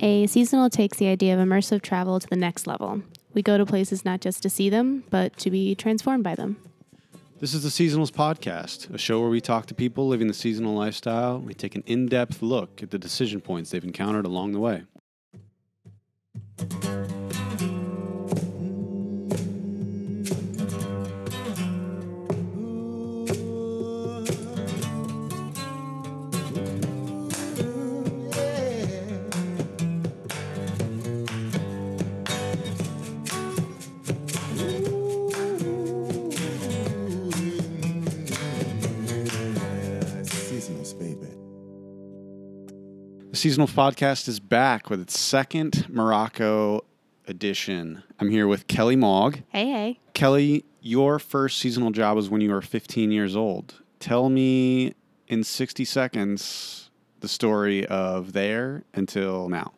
A seasonal takes the idea of immersive travel to the next level. We go to places not just to see them, but to be transformed by them. This is the Seasonals Podcast, a show where we talk to people living the seasonal lifestyle. We take an in depth look at the decision points they've encountered along the way. The Seasonals Podcast is back with its second Morocco edition. I'm here with Kellie Mogg. Hey, hey. Kellie, your first seasonal job was when you were 15 years old. Tell me in 60 seconds the story of there until now.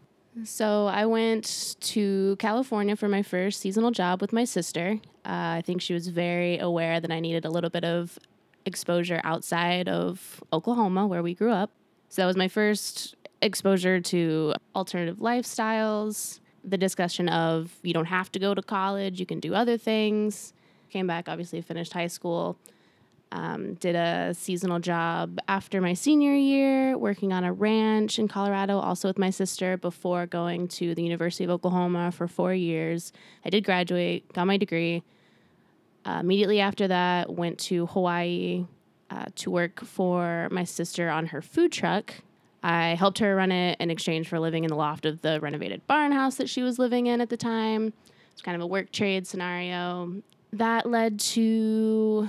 So I went to California for my first seasonal job with my sister. Uh, I think she was very aware that I needed a little bit of exposure outside of Oklahoma, where we grew up. So that was my first exposure to alternative lifestyles, the discussion of you don't have to go to college, you can do other things. Came back, obviously, finished high school. Um, did a seasonal job after my senior year, working on a ranch in Colorado, also with my sister, before going to the University of Oklahoma for four years. I did graduate, got my degree. Uh, immediately after that, went to Hawaii uh, to work for my sister on her food truck. I helped her run it in exchange for living in the loft of the renovated barn house that she was living in at the time. It's kind of a work trade scenario. That led to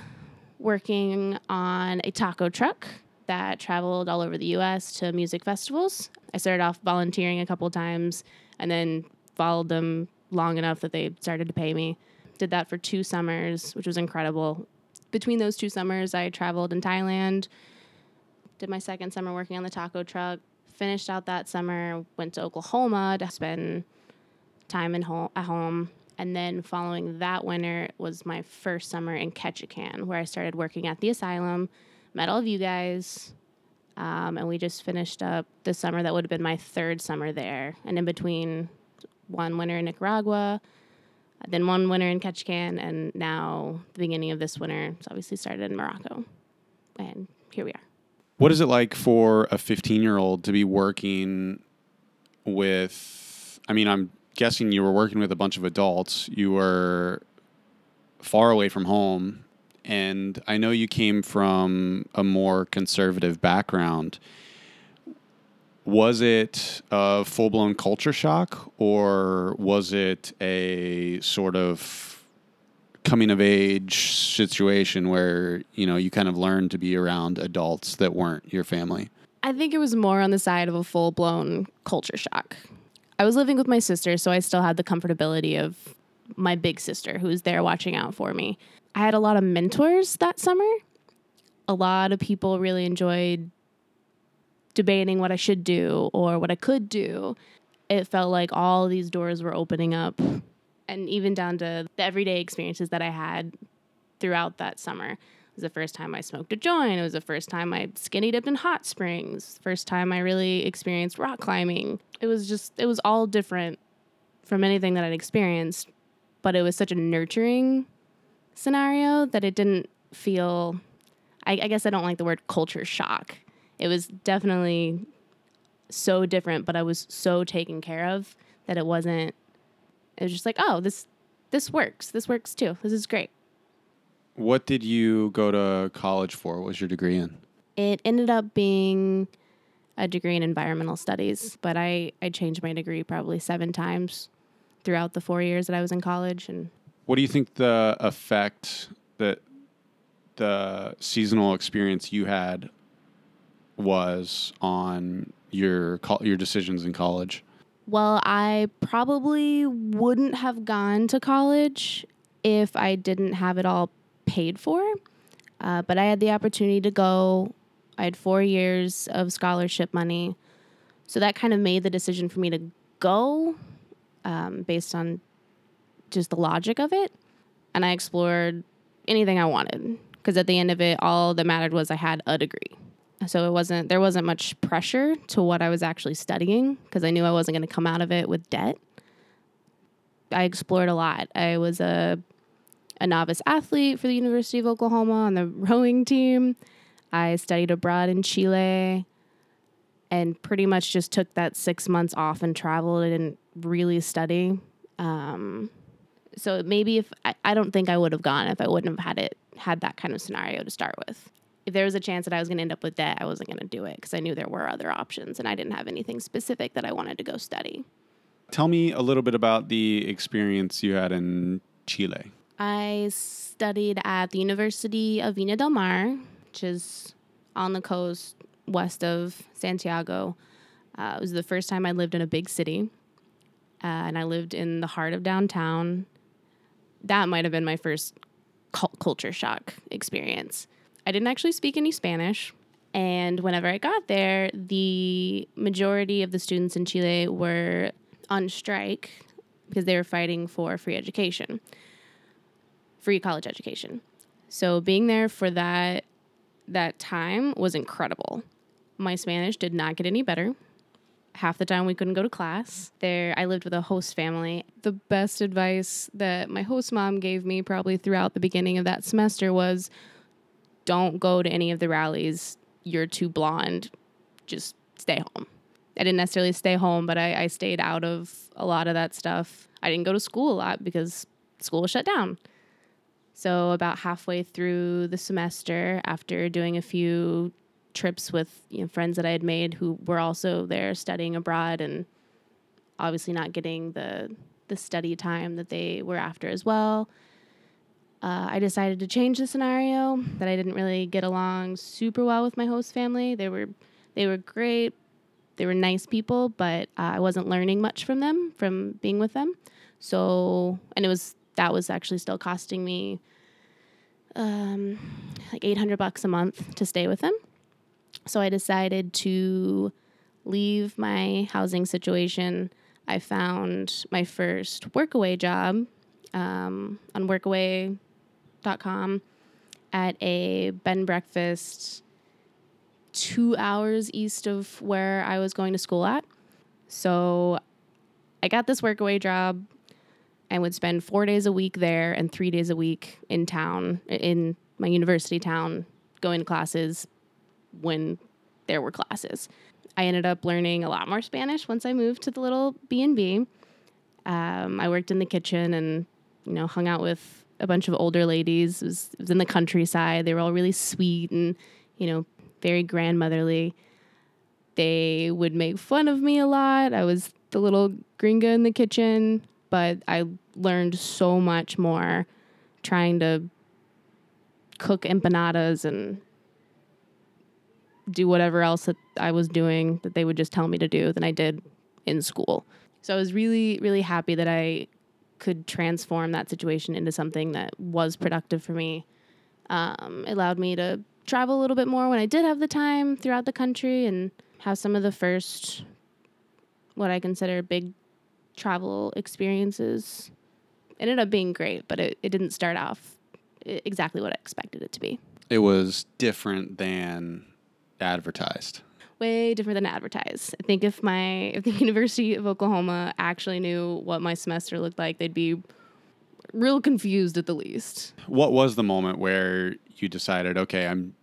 working on a taco truck that traveled all over the US to music festivals. I started off volunteering a couple times and then followed them long enough that they started to pay me. Did that for two summers, which was incredible. Between those two summers, I traveled in Thailand, did my second summer working on the taco truck, finished out that summer, went to Oklahoma to spend time in at home. And then following that winter was my first summer in Ketchikan, where I started working at the asylum, met all of you guys, um, and we just finished up the summer that would have been my third summer there. And in between, one winter in Nicaragua, then one winter in Ketchikan, and now the beginning of this winter, it's obviously started in Morocco. And here we are. What is it like for a 15 year old to be working with? I mean, I'm guessing you were working with a bunch of adults. You were far away from home. And I know you came from a more conservative background. Was it a full blown culture shock or was it a sort of coming of age situation where, you know, you kind of learned to be around adults that weren't your family? I think it was more on the side of a full blown culture shock. I was living with my sister, so I still had the comfortability of my big sister who was there watching out for me. I had a lot of mentors that summer. A lot of people really enjoyed debating what I should do or what I could do. It felt like all these doors were opening up, and even down to the everyday experiences that I had throughout that summer. It was the first time I smoked a joint. It was the first time I skinny dipped in hot springs. First time I really experienced rock climbing. It was just, it was all different from anything that I'd experienced, but it was such a nurturing scenario that it didn't feel, I, I guess I don't like the word culture shock. It was definitely so different, but I was so taken care of that it wasn't, it was just like, oh, this, this works. This works too. This is great. What did you go to college for? What was your degree in? It ended up being a degree in environmental studies, but I, I changed my degree probably seven times throughout the four years that I was in college. And What do you think the effect that the seasonal experience you had was on your your decisions in college? Well, I probably wouldn't have gone to college if I didn't have it all paid for. Uh, but I had the opportunity to go. I had four years of scholarship money. So that kind of made the decision for me to go um, based on just the logic of it. And I explored anything I wanted because at the end of it, all that mattered was I had a degree. So it wasn't there wasn't much pressure to what I was actually studying because I knew I wasn't going to come out of it with debt. I explored a lot. I was a a novice athlete for the University of Oklahoma on the rowing team. I studied abroad in Chile and pretty much just took that six months off and traveled. I didn't really study. Um, so maybe if I, I don't think I would have gone if I wouldn't have had it had that kind of scenario to start with. If there was a chance that I was going to end up with debt, I wasn't going to do it because I knew there were other options and I didn't have anything specific that I wanted to go study. Tell me a little bit about the experience you had in Chile. I studied at the University of Viña del Mar, which is on the coast west of Santiago. Uh, it was the first time I lived in a big city, uh, and I lived in the heart of downtown. That might have been my first cult- culture shock experience. I didn't actually speak any Spanish, and whenever I got there, the majority of the students in Chile were on strike because they were fighting for free education free college education. So being there for that that time was incredible. My Spanish did not get any better. Half the time we couldn't go to class. There I lived with a host family. The best advice that my host mom gave me probably throughout the beginning of that semester was don't go to any of the rallies. You're too blonde. Just stay home. I didn't necessarily stay home, but I, I stayed out of a lot of that stuff. I didn't go to school a lot because school was shut down. So, about halfway through the semester, after doing a few trips with you know, friends that I had made who were also there studying abroad and obviously not getting the, the study time that they were after as well, uh, I decided to change the scenario. That I didn't really get along super well with my host family. They were they were great. They were nice people, but uh, I wasn't learning much from them from being with them. So, and it was that was actually still costing me um, like 800 bucks a month to stay with them. So I decided to leave my housing situation. I found my first workaway job um, on workaway.com at a bed and breakfast two hours east of where I was going to school at. So I got this workaway job and would spend four days a week there and three days a week in town, in my university town, going to classes when there were classes. I ended up learning a lot more Spanish once I moved to the little B and B. Um, I worked in the kitchen and you know hung out with a bunch of older ladies. It was, it was in the countryside. They were all really sweet and you know very grandmotherly. They would make fun of me a lot. I was the little gringa in the kitchen but I learned so much more trying to cook empanadas and do whatever else that I was doing that they would just tell me to do than I did in school. So I was really, really happy that I could transform that situation into something that was productive for me. Um, it allowed me to travel a little bit more when I did have the time throughout the country and have some of the first, what I consider big travel experiences. It ended up being great, but it, it didn't start off exactly what I expected it to be. It was different than advertised. Way different than advertised. I think if my if the University of Oklahoma actually knew what my semester looked like, they'd be real confused at the least. What was the moment where you decided, okay, I'm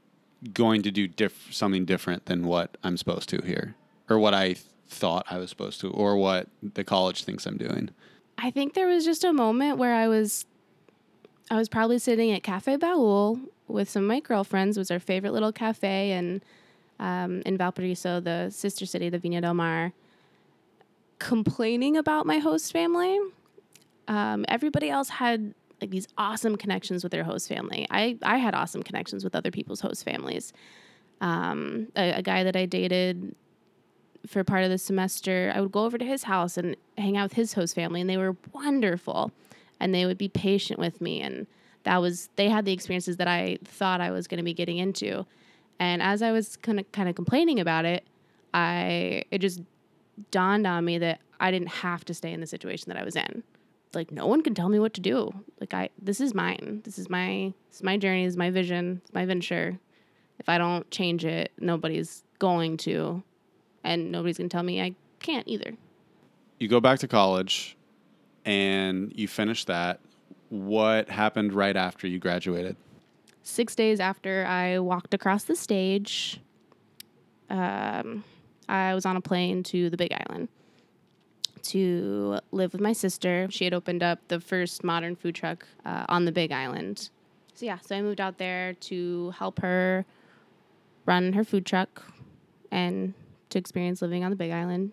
going to do diff- something different than what I'm supposed to here, or what I thought I was supposed to or what the college thinks I'm doing? I think there was just a moment where I was I was probably sitting at Cafe Baul with some of my girlfriends. It was our favorite little cafe in um, in Valparaiso, the sister city, the Viña del Mar, complaining about my host family. Um, everybody else had like these awesome connections with their host family. I I had awesome connections with other people's host families. Um, a, a guy that I dated for part of the semester, I would go over to his house and hang out with his host family, and they were wonderful. And they would be patient with me, and that was they had the experiences that I thought I was going to be getting into. And as I was kind of kind of complaining about it, I it just dawned on me that I didn't have to stay in the situation that I was in. Like no one can tell me what to do. Like I this is mine. This is my this is my journey, this is my vision, it's my venture. If I don't change it, nobody's going to, and nobody's going to tell me I can't either. You go back to college and you finish that. What happened right after you graduated? Six days after I walked across the stage, um, I was on a plane to the Big Island to live with my sister. She had opened up the first modern food truck uh, on the Big Island. So, yeah, so I moved out there to help her run her food truck and to experience living on the Big Island.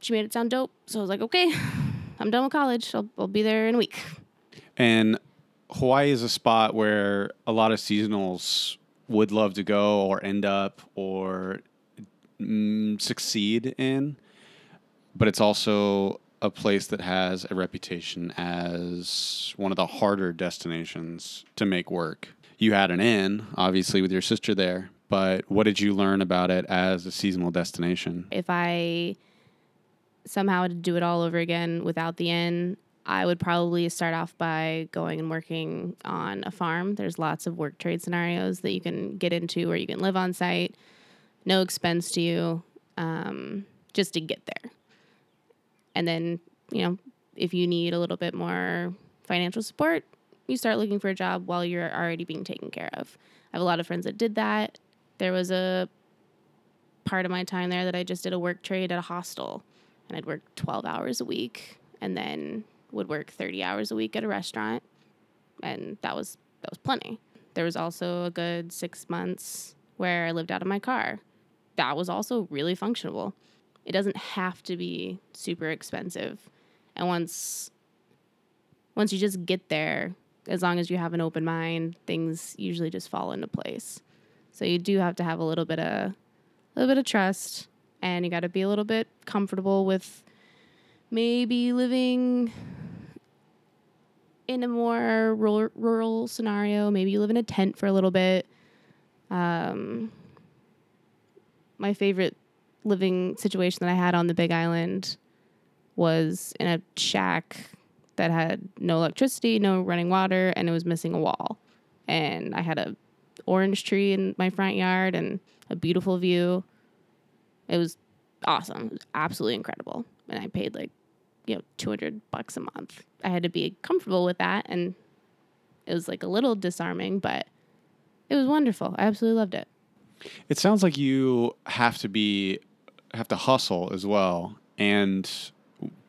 She made it sound dope. So I was like, okay, I'm done with college. I'll, I'll be there in a week. And Hawaii is a spot where a lot of seasonals would love to go or end up or mm, succeed in. But it's also a place that has a reputation as one of the harder destinations to make work. You had an inn, obviously, with your sister there, but what did you learn about it as a seasonal destination? If I somehow had to do it all over again without the inn, I would probably start off by going and working on a farm. There's lots of work trade scenarios that you can get into where you can live on site, no expense to you, um, just to get there. And then, you know, if you need a little bit more financial support, you start looking for a job while you're already being taken care of. I have a lot of friends that did that. There was a part of my time there that I just did a work trade at a hostel and I'd work 12 hours a week and then would work 30 hours a week at a restaurant and that was that was plenty. There was also a good 6 months where I lived out of my car. That was also really functional. It doesn't have to be super expensive. And once once you just get there, as long as you have an open mind, things usually just fall into place. So you do have to have a little bit of a little bit of trust and you got to be a little bit comfortable with maybe living in a more rural, rural scenario. Maybe you live in a tent for a little bit. Um, my favorite living situation that I had on the Big Island was in a shack that had no electricity, no running water, and it was missing a wall. And I had a orange tree in my front yard and a beautiful view. It was awesome. It was absolutely incredible. And I paid like, you know, 200 bucks a month. I had to be comfortable with that. And it was like a little disarming, but it was wonderful. I absolutely loved it. It sounds like you have to be, have to hustle as well. And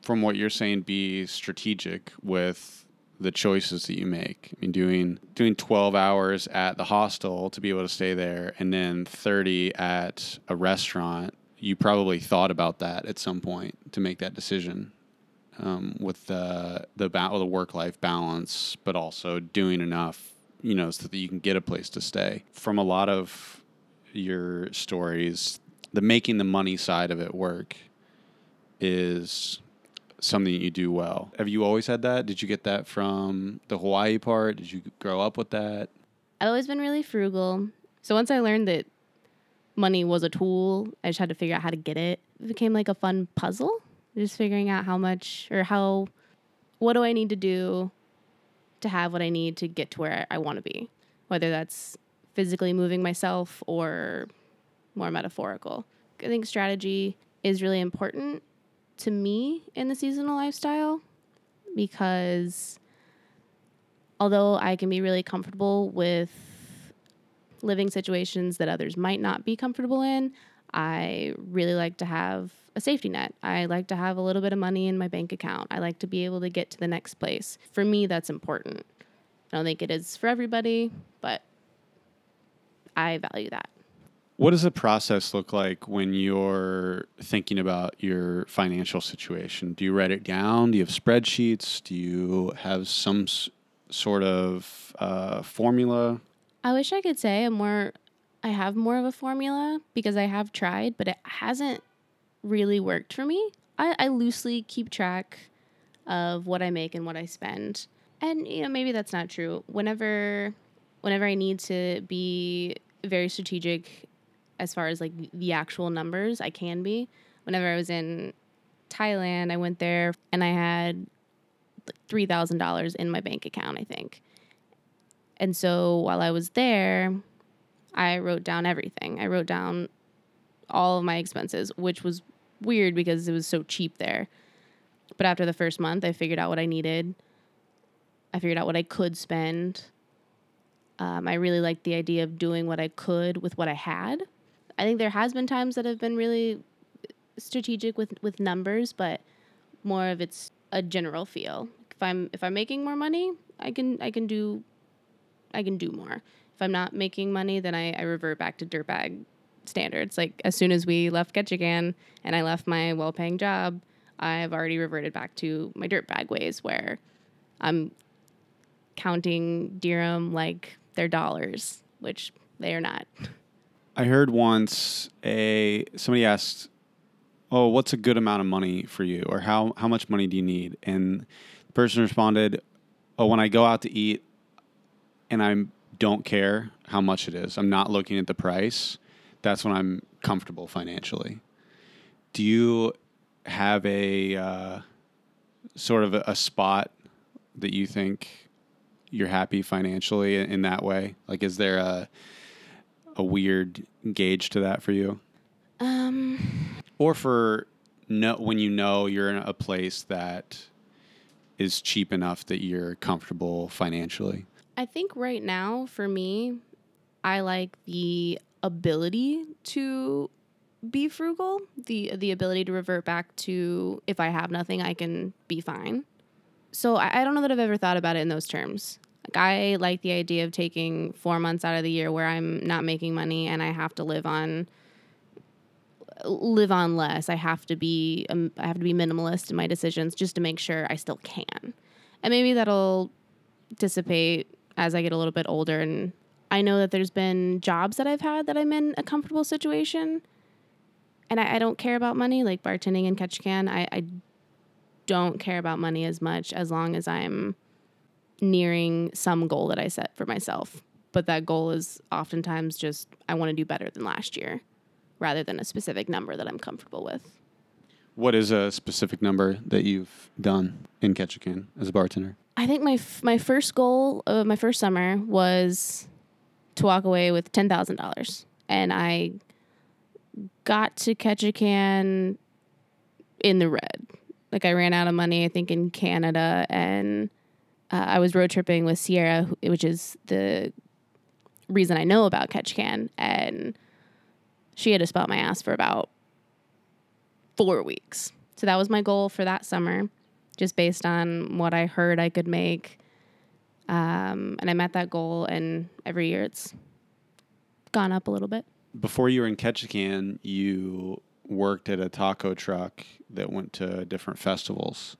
from what you're saying, be strategic with the choices that you make. I mean, doing doing 12 hours at the hostel to be able to stay there, and then 30 at a restaurant you probably thought about that at some point to make that decision um, with the the, ba- the work life balance, but also doing enough, you know, so that you can get a place to stay. From a lot of your stories, the making the money side of it work is something you do well. Have you always had that? Did you get that from the Hawaii part? Did you grow up with that? I've always been really frugal. So once I learned that money was a tool. I just had to figure out how to get it. It became like a fun puzzle, just figuring out how much or how, what do I need to do to have what I need to get to where I want to be, whether that's physically moving myself or more metaphorical. I think strategy is really important to me in the seasonal lifestyle because although I can be really comfortable with living situations that others might not be comfortable in. I really like to have a safety net. I like to have a little bit of money in my bank account. I like to be able to get to the next place. For me, that's important. I don't think it is for everybody, but I value that. What does the process look like when you're thinking about your financial situation? Do you write it down? Do you have spreadsheets? Do you have some s- sort of uh, formula? I wish I could say I'm more I have more of a formula because I have tried, but it hasn't really worked for me. I, I loosely keep track of what I make and what I spend. And you know, maybe that's not true. Whenever whenever I need to be very strategic as far as like the actual numbers, I can be. Whenever I was in Thailand, I went there and I had $3,000 in my bank account, I think. And so while I was there, I wrote down everything. I wrote down all of my expenses, which was weird because it was so cheap there. But after the first month, I figured out what I needed. I figured out what I could spend. Um, I really liked the idea of doing what I could with what I had. I think there has been times that have been really strategic with with numbers, but more of it's a general feel. If I'm if I'm making more money, I can I can do I can do more. If I'm not making money, then I, I revert back to dirtbag standards. Like as soon as we left Ketchikan and I left my well paying job, I've already reverted back to my dirtbag ways where I'm counting dirham like they're dollars, which they are not. I heard once a somebody asked, "Oh, what's a good amount of money for you, or how how much money do you need?" And the person responded, "Oh, when I go out to eat, and I don't care how much it is. I'm not looking at the price. That's when I'm comfortable financially." Do you have a uh, sort of a, a spot that you think you're happy financially in, in that way? Like, is there a a weird gauge to that for you? Um, Or for no, when you know you're in a place that is cheap enough that you're comfortable financially? I think right now for me, I like the ability to be frugal, the the ability to revert back to if I have nothing, I can be fine. So I, I don't know that I've ever thought about it in those terms. Like I like the idea of taking four months out of the year where I'm not making money and I have to live on live on less. I have to be um, I have to be minimalist in my decisions just to make sure I still can. And maybe that'll dissipate as I get a little bit older and I know that there's been jobs that I've had that I'm in a comfortable situation and I, I don't care about money, like bartending and Ketchikan. I, I don't care about money as much as long as I'm nearing some goal that I set for myself. But that goal is oftentimes just I want to do better than last year rather than a specific number that I'm comfortable with. What is a specific number that you've done in Ketchikan as a bartender? I think my f- my first goal of my first summer was to walk away with ten thousand dollars, and I got to Ketchikan in the red. Like I ran out of money, I think in Canada, and uh, I was road tripping with Sierra, which is the reason I know about Ketchikan, and she had to spot my ass for about four weeks. So that was my goal for that summer just based on what I heard I could make. Um, and I met that goal, and every year it's gone up a little bit. Before you were in Ketchikan, you worked at a taco truck that went to different festivals.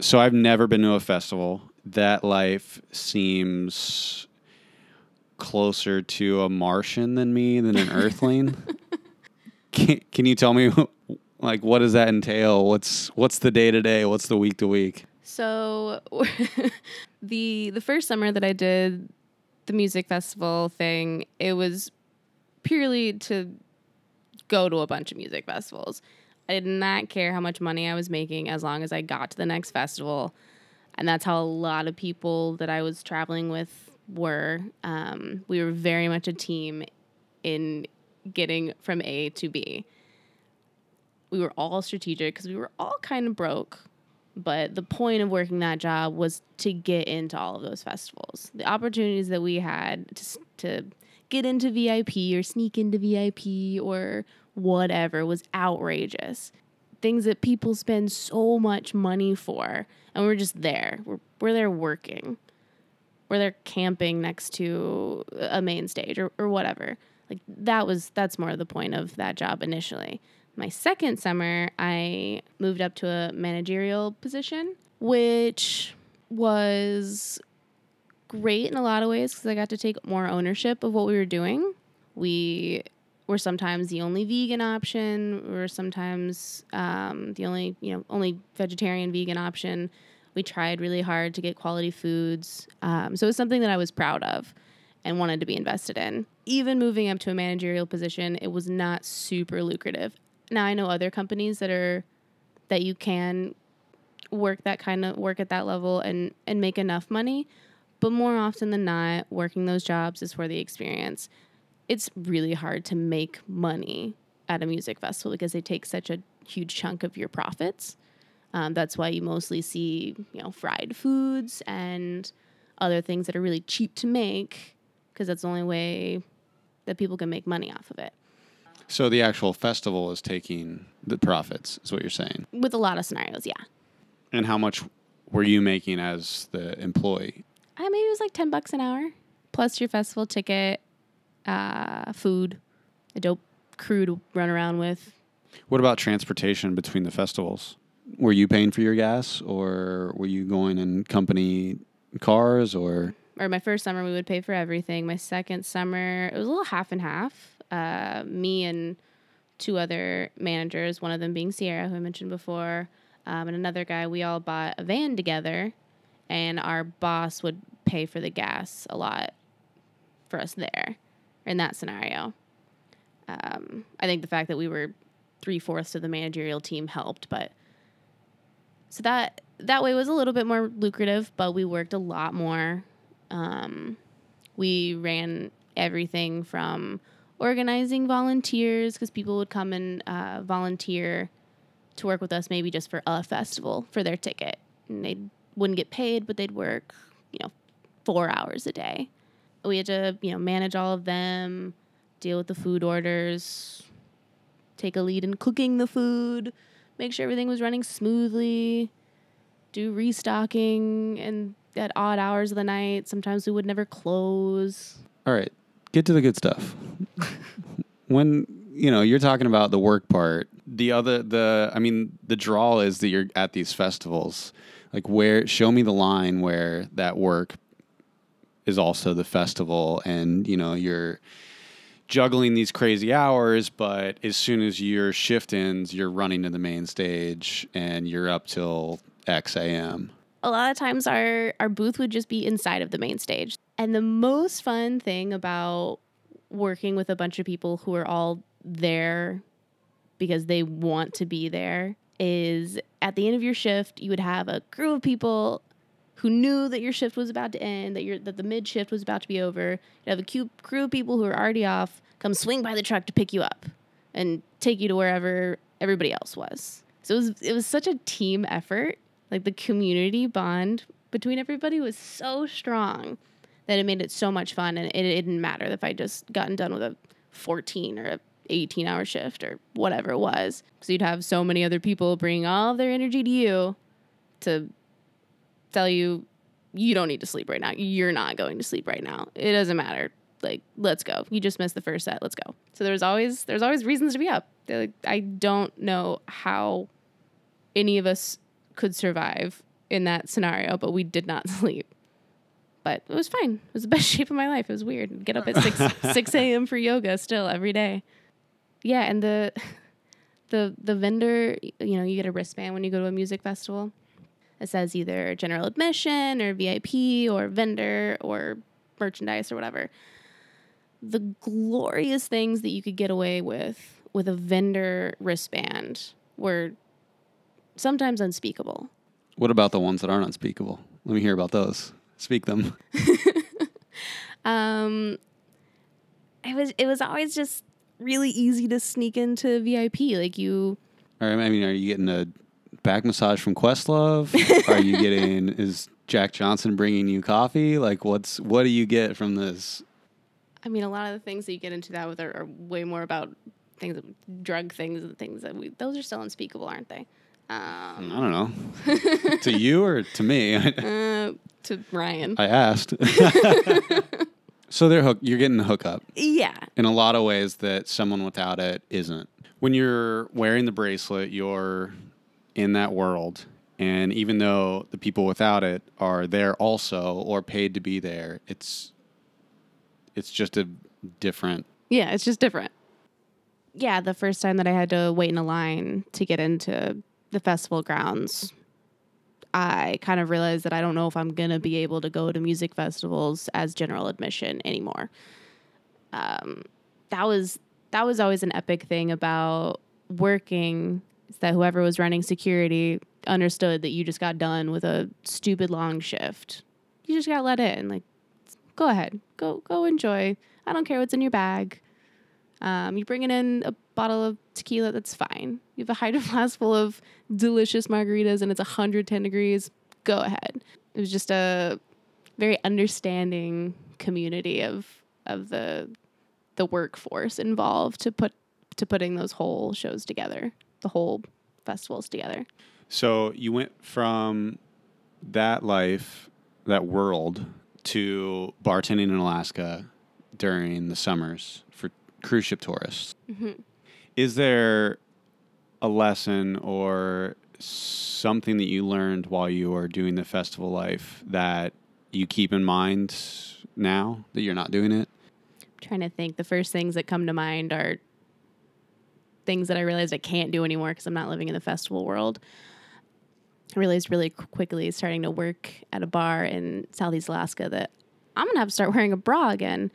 So I've never been to a festival. That life seems closer to a Martian than me than an Earthling. can, can you tell me like what does that entail? What's what's the day to day? What's the week to week? So the the first summer that I did the music festival thing, it was purely to go to a bunch of music festivals. I did not care how much money I was making as long as I got to the next festival. And that's how a lot of people that I was traveling with were. Um, we were very much a team in getting from A to B. We were all strategic because we were all kind of broke. But the point of working that job was to get into all of those festivals. The opportunities that we had to, to get into VIP or sneak into VIP or whatever was outrageous. Things that people spend so much money for, and we're just there. We're, we're there working. We're there camping next to a main stage or, or whatever. Like that was that's more the point of that job initially. My second summer, I moved up to a managerial position, which was great in a lot of ways because I got to take more ownership of what we were doing. We were sometimes the only vegan option, we were sometimes um, the only, you know, only vegetarian vegan option. We tried really hard to get quality foods. Um, so it was something that I was proud of and wanted to be invested in. Even moving up to a managerial position, it was not super lucrative. Now I know other companies that are that you can work that kind of work at that level and and make enough money, but more often than not, working those jobs is for the experience. it's really hard to make money at a music festival because they take such a huge chunk of your profits. Um, that's why you mostly see, you know, fried foods and other things that are really cheap to make because that's the only way that people can make money off of it. So the actual festival is taking the profits, is what you're saying. With a lot of scenarios, yeah. And how much were you making as the employee? I maybe it was like 10 bucks an hour plus your festival ticket, uh, food, a dope crew to run around with. What about transportation between the festivals? Were you paying for your gas or were you going in company cars or or my first summer we would pay for everything. My second summer it was a little half and half. Uh, me and two other managers, one of them being Sierra, who I mentioned before, um, and another guy. We all bought a van together, and our boss would pay for the gas a lot for us there in that scenario. Um, I think the fact that we were three fourths of the managerial team helped, but so that that way was a little bit more lucrative, but we worked a lot more. Um, we ran everything from organizing volunteers because people would come and uh, volunteer to work with us, maybe just for a festival for their ticket, and they wouldn't get paid, but they'd work, you know, four hours a day. We had to, you know, manage all of them, deal with the food orders, take a lead in cooking the food, make sure everything was running smoothly, do restocking and at odd hours of the night. Sometimes we would never close. All right, get to the good stuff. when you know you're talking about the work part, the other the I mean the draw is that you're at these festivals. Like where show me the line where that work is also the festival and you know you're juggling these crazy hours, but as soon as your shift ends, you're running to the main stage and you're up till X AM. A lot of times our our booth would just be inside of the main stage. And the most fun thing about working with a bunch of people who are all there because they want to be there is at the end of your shift, you would have a crew of people who knew that your shift was about to end, that your that the mid shift was about to be over. You'd have a crew of people who are already off come swing by the truck to pick you up and take you to wherever everybody else was. So it was it was such a team effort. Like the community bond between everybody was so strong that it made it so much fun and it, it didn't matter if I just gotten done with a 14 or a 18 hour shift or whatever it was. because you'd have so many other people bring all their energy to you to tell you you don't need to sleep right now. You're not going to sleep right now. It doesn't matter. Like, let's go. You just missed the first set. Let's go. So there's always there's always reasons to be up. Like, I don't know how any of us could survive in that scenario, but we did not sleep. But it was fine. It was the best shape of my life. It was weird. Get up at six six a.m. for yoga still every day. Yeah, and the the the vendor, you know, you get a wristband when you go to a music festival. It says either general admission or VIP or vendor or merchandise or whatever. The glorious things that you could get away with with a vendor wristband were sometimes unspeakable. What about the ones that aren't unspeakable? Let me hear about those. Speak them. um, it was it was always just really easy to sneak into VIP. Like you. I mean, are you getting a back massage from Questlove? are you getting is Jack Johnson bringing you coffee? Like, what's what do you get from this? I mean, a lot of the things that you get into that with are, are way more about things, drug things, and things that we. Those are still unspeakable, aren't they? Um, I don't know. to you or to me? uh, to Ryan. I asked. so they're hook. You're getting a hookup. Yeah. In a lot of ways that someone without it isn't. When you're wearing the bracelet, you're in that world. And even though the people without it are there also or paid to be there, it's it's just a different. Yeah, it's just different. Yeah, the first time that I had to wait in a line to get into the festival grounds, I kind of realized that I don't know if I'm going to be able to go to music festivals as general admission anymore. Um, that was that was always an epic thing about working is that whoever was running security understood that you just got done with a stupid long shift. You just got let in. Like, go ahead, go go enjoy I don't care what's in your bag. Um, you're bringing in a bottle of tequila, that's fine. You have a hydro flask full of delicious margaritas and it's 110 degrees, go ahead. It was just a very understanding community of of the the workforce involved to put to putting those whole shows together, the whole festivals together. So you went from that life, that world, to bartending in Alaska during the summers for cruise ship tourists. Mm-hmm. Is there a lesson or something that you learned while you were doing the festival life that you keep in mind now that you're not doing it? I'm trying to think. The first things that come to mind are things that I realized I can't do anymore because I'm not living in the festival world. I realized really quickly, starting to work at a bar in Southeast Alaska, that I'm gonna have to start wearing a bra again.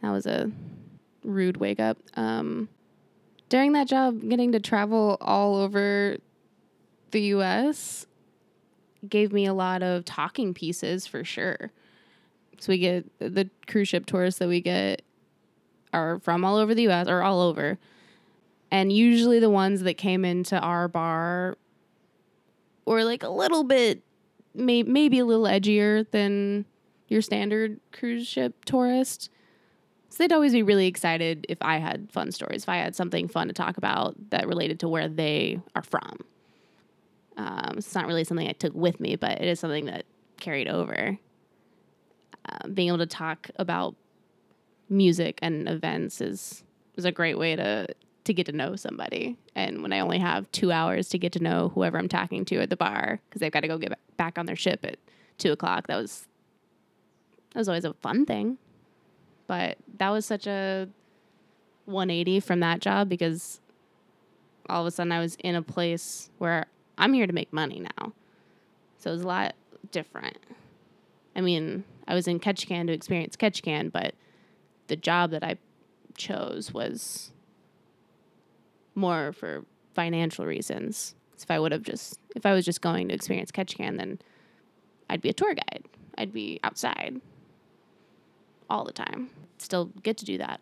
That was a rude wake up. Um, during that job, getting to travel all over the U.S. gave me a lot of talking pieces for sure. So we get the cruise ship tourists that we get are from all over the U.S. or all over, and usually the ones that came into our bar were like a little bit, may- maybe a little edgier than your standard cruise ship tourist. So they'd always be really excited if I had fun stories, if I had something fun to talk about that related to where they are from. Um, it's not really something I took with me, but it is something that carried over. Um, being able to talk about music and events is is a great way to to get to know somebody. And when I only have two hours to get to know whoever I'm talking to at the bar, because they've got to go get back on their ship at two o'clock, that was that was always a fun thing. But that was such a 180 from that job because all of a sudden I was in a place where I'm here to make money now. So it was a lot different. I mean, I was in Ketchikan to experience Ketchikan, but the job that I chose was more for financial reasons. So if I would have just, if I was just going to experience Ketchikan, then I'd be a tour guide. I'd be outside all the time. Still get to do that,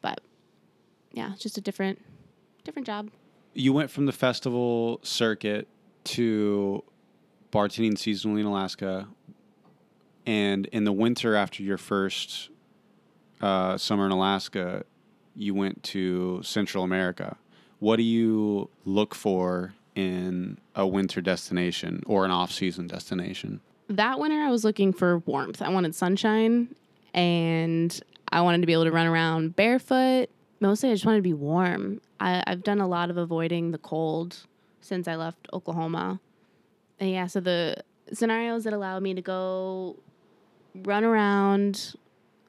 but yeah, it's just a different, different job. You went from the festival circuit to bartending seasonally in Alaska, and in the winter after your first uh, summer in Alaska, you went to Central America. What do you look for in a winter destination or an off-season destination? That winter, I was looking for warmth. I wanted sunshine and I wanted to be able to run around barefoot. Mostly, I just wanted to be warm. I, I've done a lot of avoiding the cold since I left Oklahoma. And yeah, so the scenarios that allow me to go run around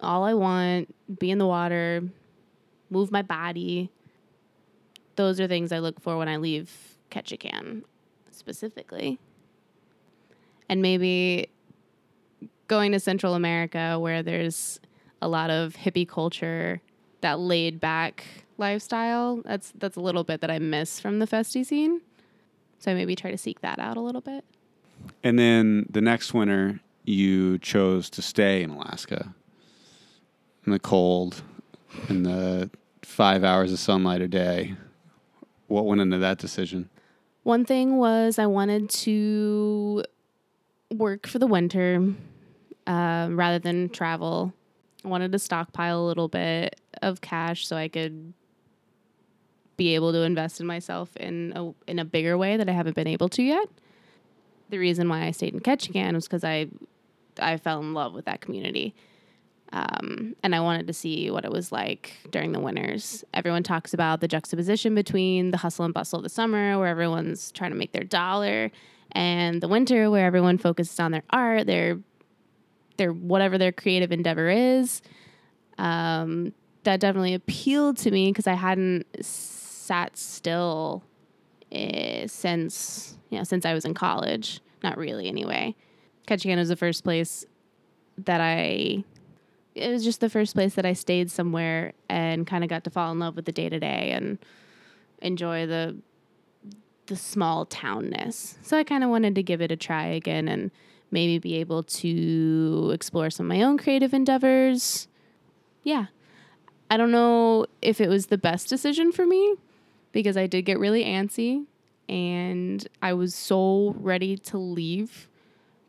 all I want, be in the water, move my body. Those are things I look for when I leave Ketchikan specifically. And maybe going to Central America where there's a lot of hippie culture, that laid back lifestyle. That's that's a little bit that I miss from the festy scene. So I maybe try to seek that out a little bit. And then the next winter, you chose to stay in Alaska in the cold, in the five hours of sunlight a day. What went into that decision? One thing was I wanted to work for the winter uh, rather than travel. I wanted to stockpile a little bit of cash so I could be able to invest in myself in a in a bigger way that I haven't been able to yet. The reason why I stayed in Ketchikan was because I I fell in love with that community. Um, and I wanted to see what it was like during the winters. Everyone talks about the juxtaposition between the hustle and bustle of the summer, where everyone's trying to make their dollar, and the winter, where everyone focuses on their art, their their whatever their creative endeavor is. Um, that definitely appealed to me because I hadn't sat still uh, since you know since I was in college. Not really, anyway. Ketchikan was the first place that I. It was just the first place that I stayed somewhere and kind of got to fall in love with the day to day and enjoy the the small townness. So I kind of wanted to give it a try again and maybe be able to explore some of my own creative endeavors. yeah. I don't know if it was the best decision for me because I did get really antsy and I was so ready to leave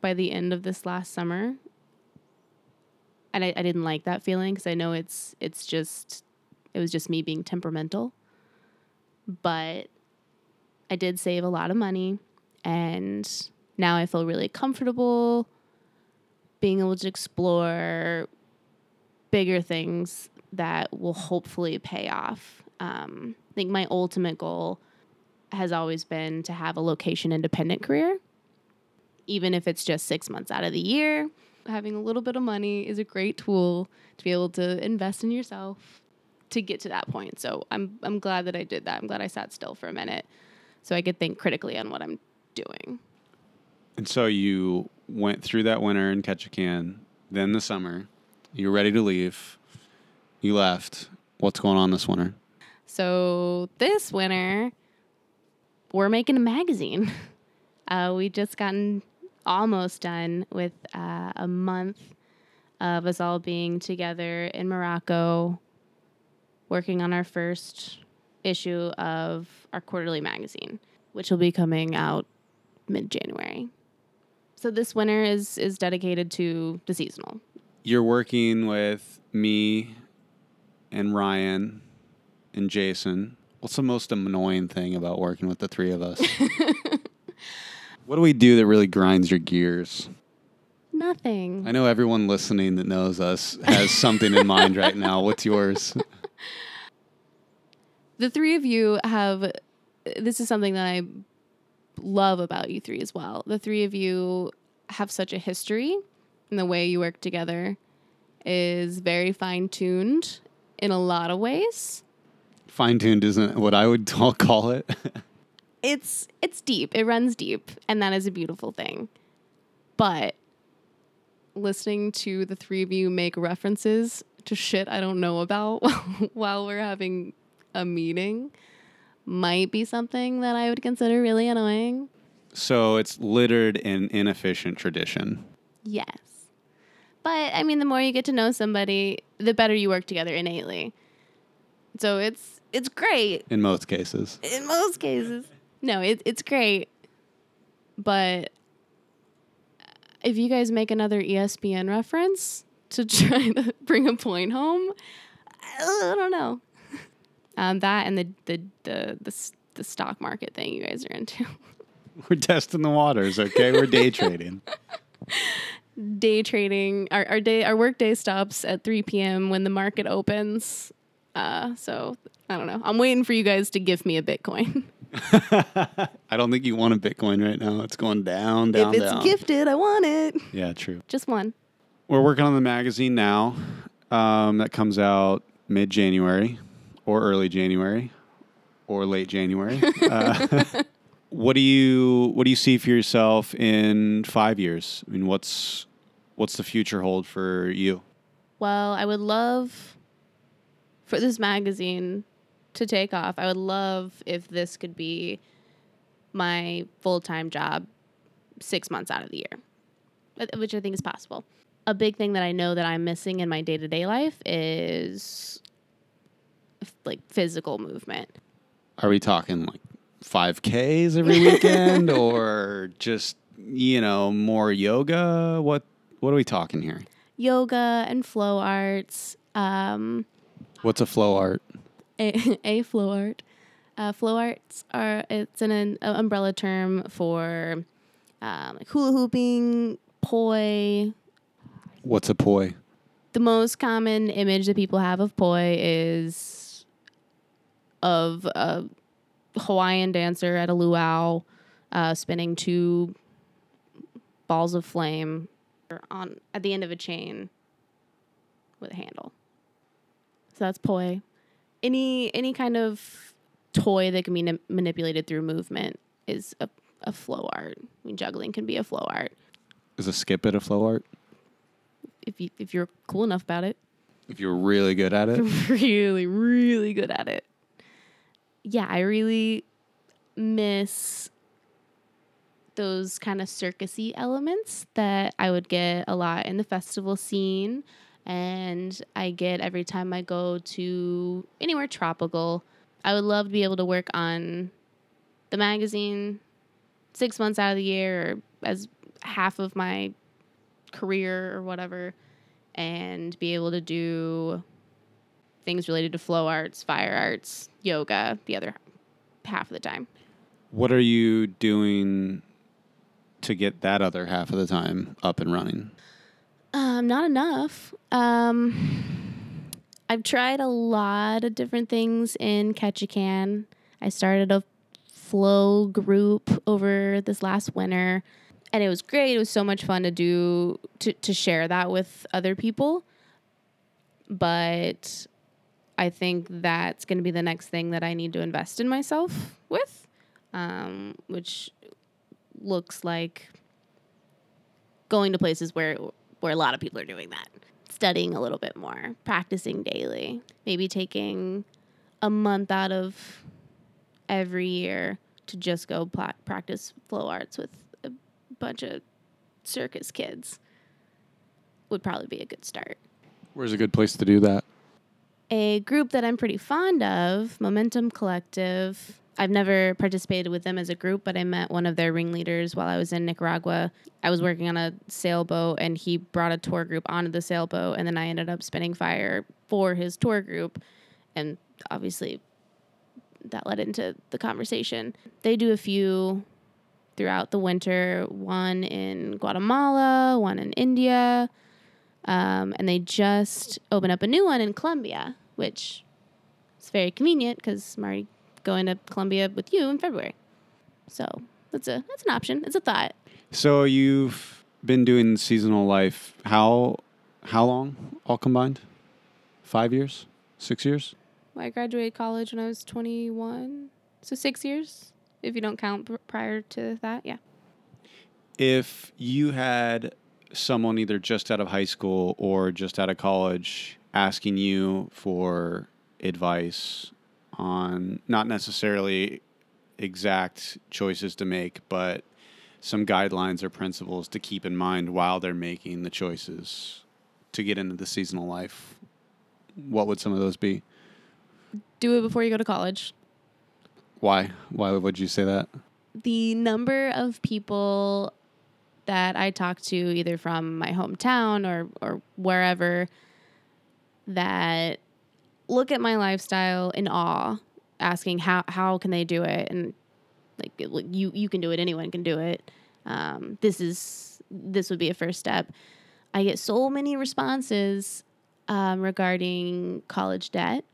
by the end of this last summer. And I, I didn't like that feeling because I know it's it's just it was just me being temperamental. But I did save a lot of money and now I feel really comfortable being able to explore bigger things that will hopefully pay off. Um, I think my ultimate goal has always been to have a location independent career, even if it's just six months out of the year. Having a little bit of money is a great tool to be able to invest in yourself to get to that point. So I'm I'm glad that I did that. I'm glad I sat still for a minute so I could think critically on what I'm doing. And so you went through that winter in Ketchikan, then the summer. You're ready to leave. You left. What's going on this winter? So this winter, we're making a magazine. Uh, we just gotten almost done with uh, a month of us all being together in Morocco, working on our first issue of our quarterly magazine, which will be coming out mid January. So this winter is is dedicated to the seasonal. You're working with me and Ryan and Jason. What's the most annoying thing about working with the three of us? what do we do that really grinds your gears? Nothing. I know everyone listening that knows us has something in mind right now. What's yours? The three of you have this is something that I love about you three as well. The three of you have such a history, and the way you work together is very fine tuned in a lot of ways. Fine tuned isn't what I would call it. It's it's deep. It runs deep, and that is a beautiful thing. But listening to the three of you make references to shit I don't know about while we're having a meeting might be something that I would consider really annoying. so it's littered in inefficient tradition. Yes. But I mean, the more you get to know somebody, the better you work together innately. So it's it's great In most cases. in most cases. No, it, it's great. But if you guys make another ESPN reference to try to bring a point home, I don't know. Um, that and the the the the, the stock market thing you guys are into. We're testing the waters, okay? We're day trading. day trading our, our day our work day stops at 3 p.m when the market opens uh so i don't know i'm waiting for you guys to give me a bitcoin I don't think you want a Bitcoin right now. It's going down, down, if it's down. gifted i want it Yeah, true. just one We're working on the magazine now. Um, that comes out mid January or early January or late January. uh, what do you what do you see for yourself in five years? I mean, what's what's the future hold for you? well i would love for this magazine to take off i would love if this could be my full-time job six months out of the year uh, which i think is possible a big thing that i know that i'm missing in my day-to-day life is like physical movement Are we talking like five Ks every weekend or just you know more yoga? What what are we talking here? yoga and flow arts um, What's a flow art? a, a flow art. Uh, flow arts are it's an, an umbrella term for um, like hula hooping, poi. What's a poi? The most common image that people have of poi is of a Hawaiian dancer at a luau uh, spinning two balls of flame on at the end of a chain with a handle. So that's poi. Any any kind of toy that can be nim- manipulated through movement is a, a flow art. I mean, juggling can be a flow art Is a skip it a flow art? if you if you're cool enough about it. If you're really good at it. really, really good at it. Yeah, I really miss those kind of circusy elements that I would get a lot in the festival scene and I get every time I go to anywhere tropical. I would love to be able to work on the magazine six months out of the year or as half of my career or whatever and be able to do things related to flow arts, fire arts, yoga the other half of the time. What are you doing to get that other half of the time up and running? Um, not enough. Um, I've tried a lot of different things in Ketchikan. I started a flow group over this last winter and it was great. It was so much fun to do to to share that with other people. But I think that's going to be the next thing that I need to invest in myself with, um, which looks like going to places where where a lot of people are doing that, studying a little bit more, practicing daily, maybe taking a month out of every year to just go practice flow arts with a bunch of circus kids would probably be a good start. Where's a good place to do that? A group that I'm pretty fond of, Momentum Collective. I've never participated with them as a group, but I met one of their ringleaders while I was in Nicaragua. I was working on a sailboat and he brought a tour group onto the sailboat and then I ended up spinning fire for his tour group and obviously that led into the conversation. They do a few throughout the winter one in Guatemala, one in India. Um, and they just opened up a new one in Colombia, which is very convenient because I'm already going to Colombia with you in February. So that's a that's an option. It's a thought. So you've been doing seasonal life how how long all combined? Five years? Six years? I graduated college when I was 21, so six years if you don't count prior to that. Yeah. If you had someone either just out of high school or just out of college asking you for advice on not necessarily exact choices to make, but some guidelines or principles to keep in mind while they're making the choices to get into the seasonal life, what would some of those be? Do it before you go to college. Why? Why would you say that? The number of people that I talk to, either from my hometown or, or wherever, that look at my lifestyle in awe, asking how, how can they do it? And like you, you can do it. Anyone can do it. Um, this is, this would be a first step. I get so many responses um, regarding college debt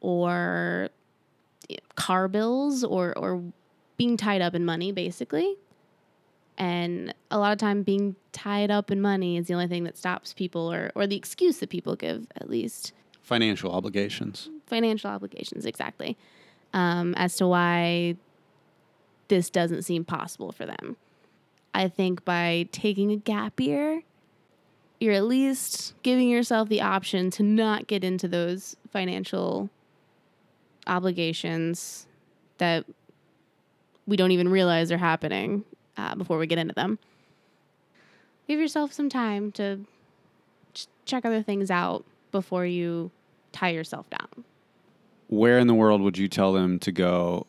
or car bills or or being tied up in money basically and a lot of time being tied up in money is the only thing that stops people or or the excuse that people give at least. Financial obligations. Financial obligations exactly. Um, as to why this doesn't seem possible for them. I think by taking a gap year you're at least giving yourself the option to not get into those financial obligations that we don't even realize are happening uh, before we get into them. Give yourself some time to ch- check other things out before you tie yourself down. Where in the world would you tell them to go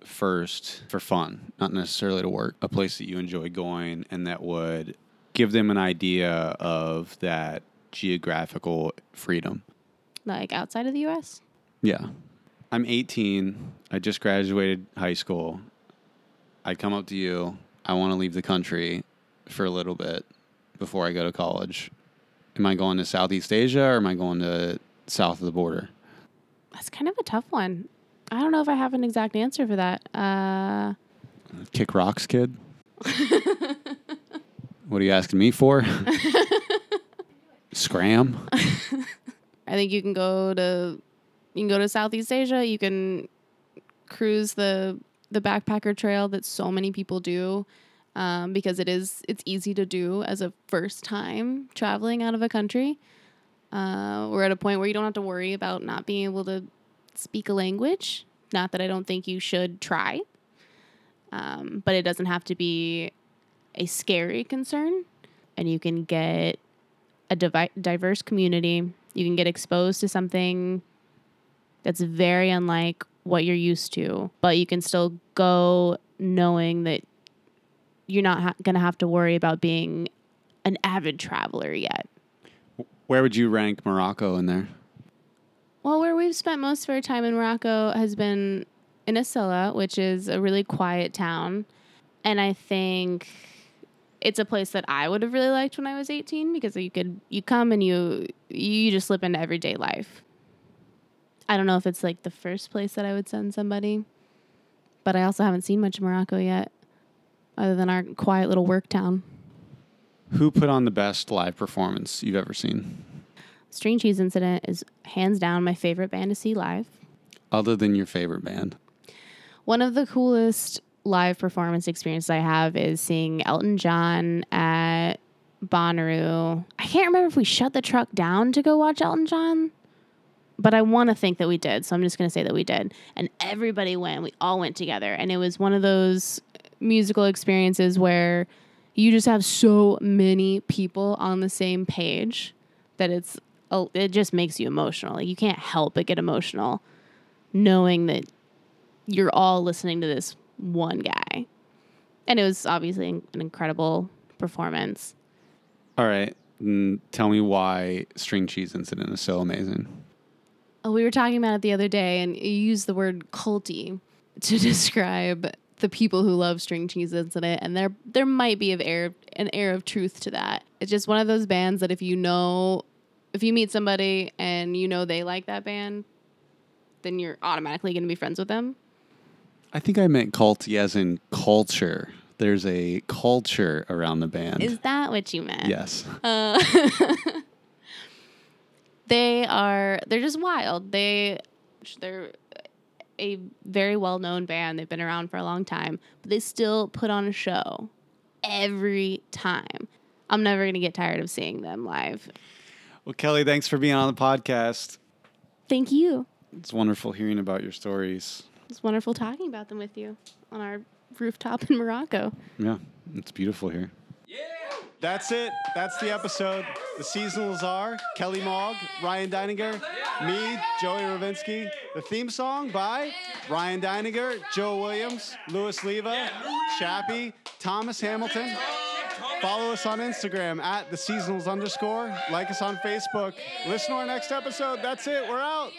first for fun, not necessarily to work? A place that you enjoy going and that would give them an idea of that geographical freedom. Like outside of the US? Yeah. I'm 18. I just graduated high school. I come up to you. I want to leave the country for a little bit before I go to college. Am I going to Southeast Asia or am I going to south of the border? That's kind of a tough one. I don't know if I have an exact answer for that. Uh... Kick rocks, kid. what are you asking me for? Scram. I think you can go to you can go to Southeast Asia. You can cruise the the backpacker trail that so many people do um, because it is it's easy to do as a first time traveling out of a country. Uh, we're at a point where you don't have to worry about not being able to speak a language. Not that I don't think you should try, um, but it doesn't have to be a scary concern, and you can get a divi- diverse community. You can get exposed to something that's very unlike what you're used to, but you can still go knowing that you're not ha- going to have to worry about being an avid traveler yet. Where would you rank Morocco in there? Well, where we've spent most of our time in Morocco has been in Asila, which is a really quiet town. And I think it's a place that I would have really liked when I was 18 because you could you come and you you just slip into everyday life. I don't know if it's like the first place that I would send somebody, but I also haven't seen much of Morocco yet other than our quiet little work town. Who put on the best live performance you've ever seen? String Cheese Incident is hands down my favorite band to see live. Other than your favorite band? One of the coolest live performance experiences I have is seeing Elton John at Bonnaroo. I can't remember if we shut the truck down to go watch Elton John, but I want to think that we did. So I'm just going to say that we did. And everybody went. We all went together. And it was one of those musical experiences where you just have so many people on the same page that it's it just makes you emotional. Like you can't help but get emotional knowing that you're all listening to this one guy. And it was obviously an incredible performance. All right. Tell me why String Cheese Incident is so amazing. Oh, we were talking about it the other day, and you used the word culty to describe the people who love string cheese incident, and there there might be of air an air of truth to that. It's just one of those bands that if you know, if you meet somebody and you know they like that band, then you're automatically going to be friends with them. I think I meant culty as in culture. There's a culture around the band. Is that what you meant? yes. Uh, they are they're just wild. They they're a very well known band. They've been around for a long time, but they still put on a show every time. I'm never gonna get tired of seeing them live. Well, Kellie, thanks for being on the podcast. Thank you. It's wonderful hearing about your stories. It's wonderful talking about them with you on our rooftop in Morocco. Yeah, it's beautiful here. That's it. That's the episode. The seasonals are Kellie Mogg, Ryan Deininger, me, Joey Ravinsky. The theme song by Ryan Deininger, Joe Williams, Louis Leva, Chappie, Thomas Hamilton. Follow us on Instagram at the seasonals underscore. Like us on Facebook. Listen to our next episode. That's it. We're out.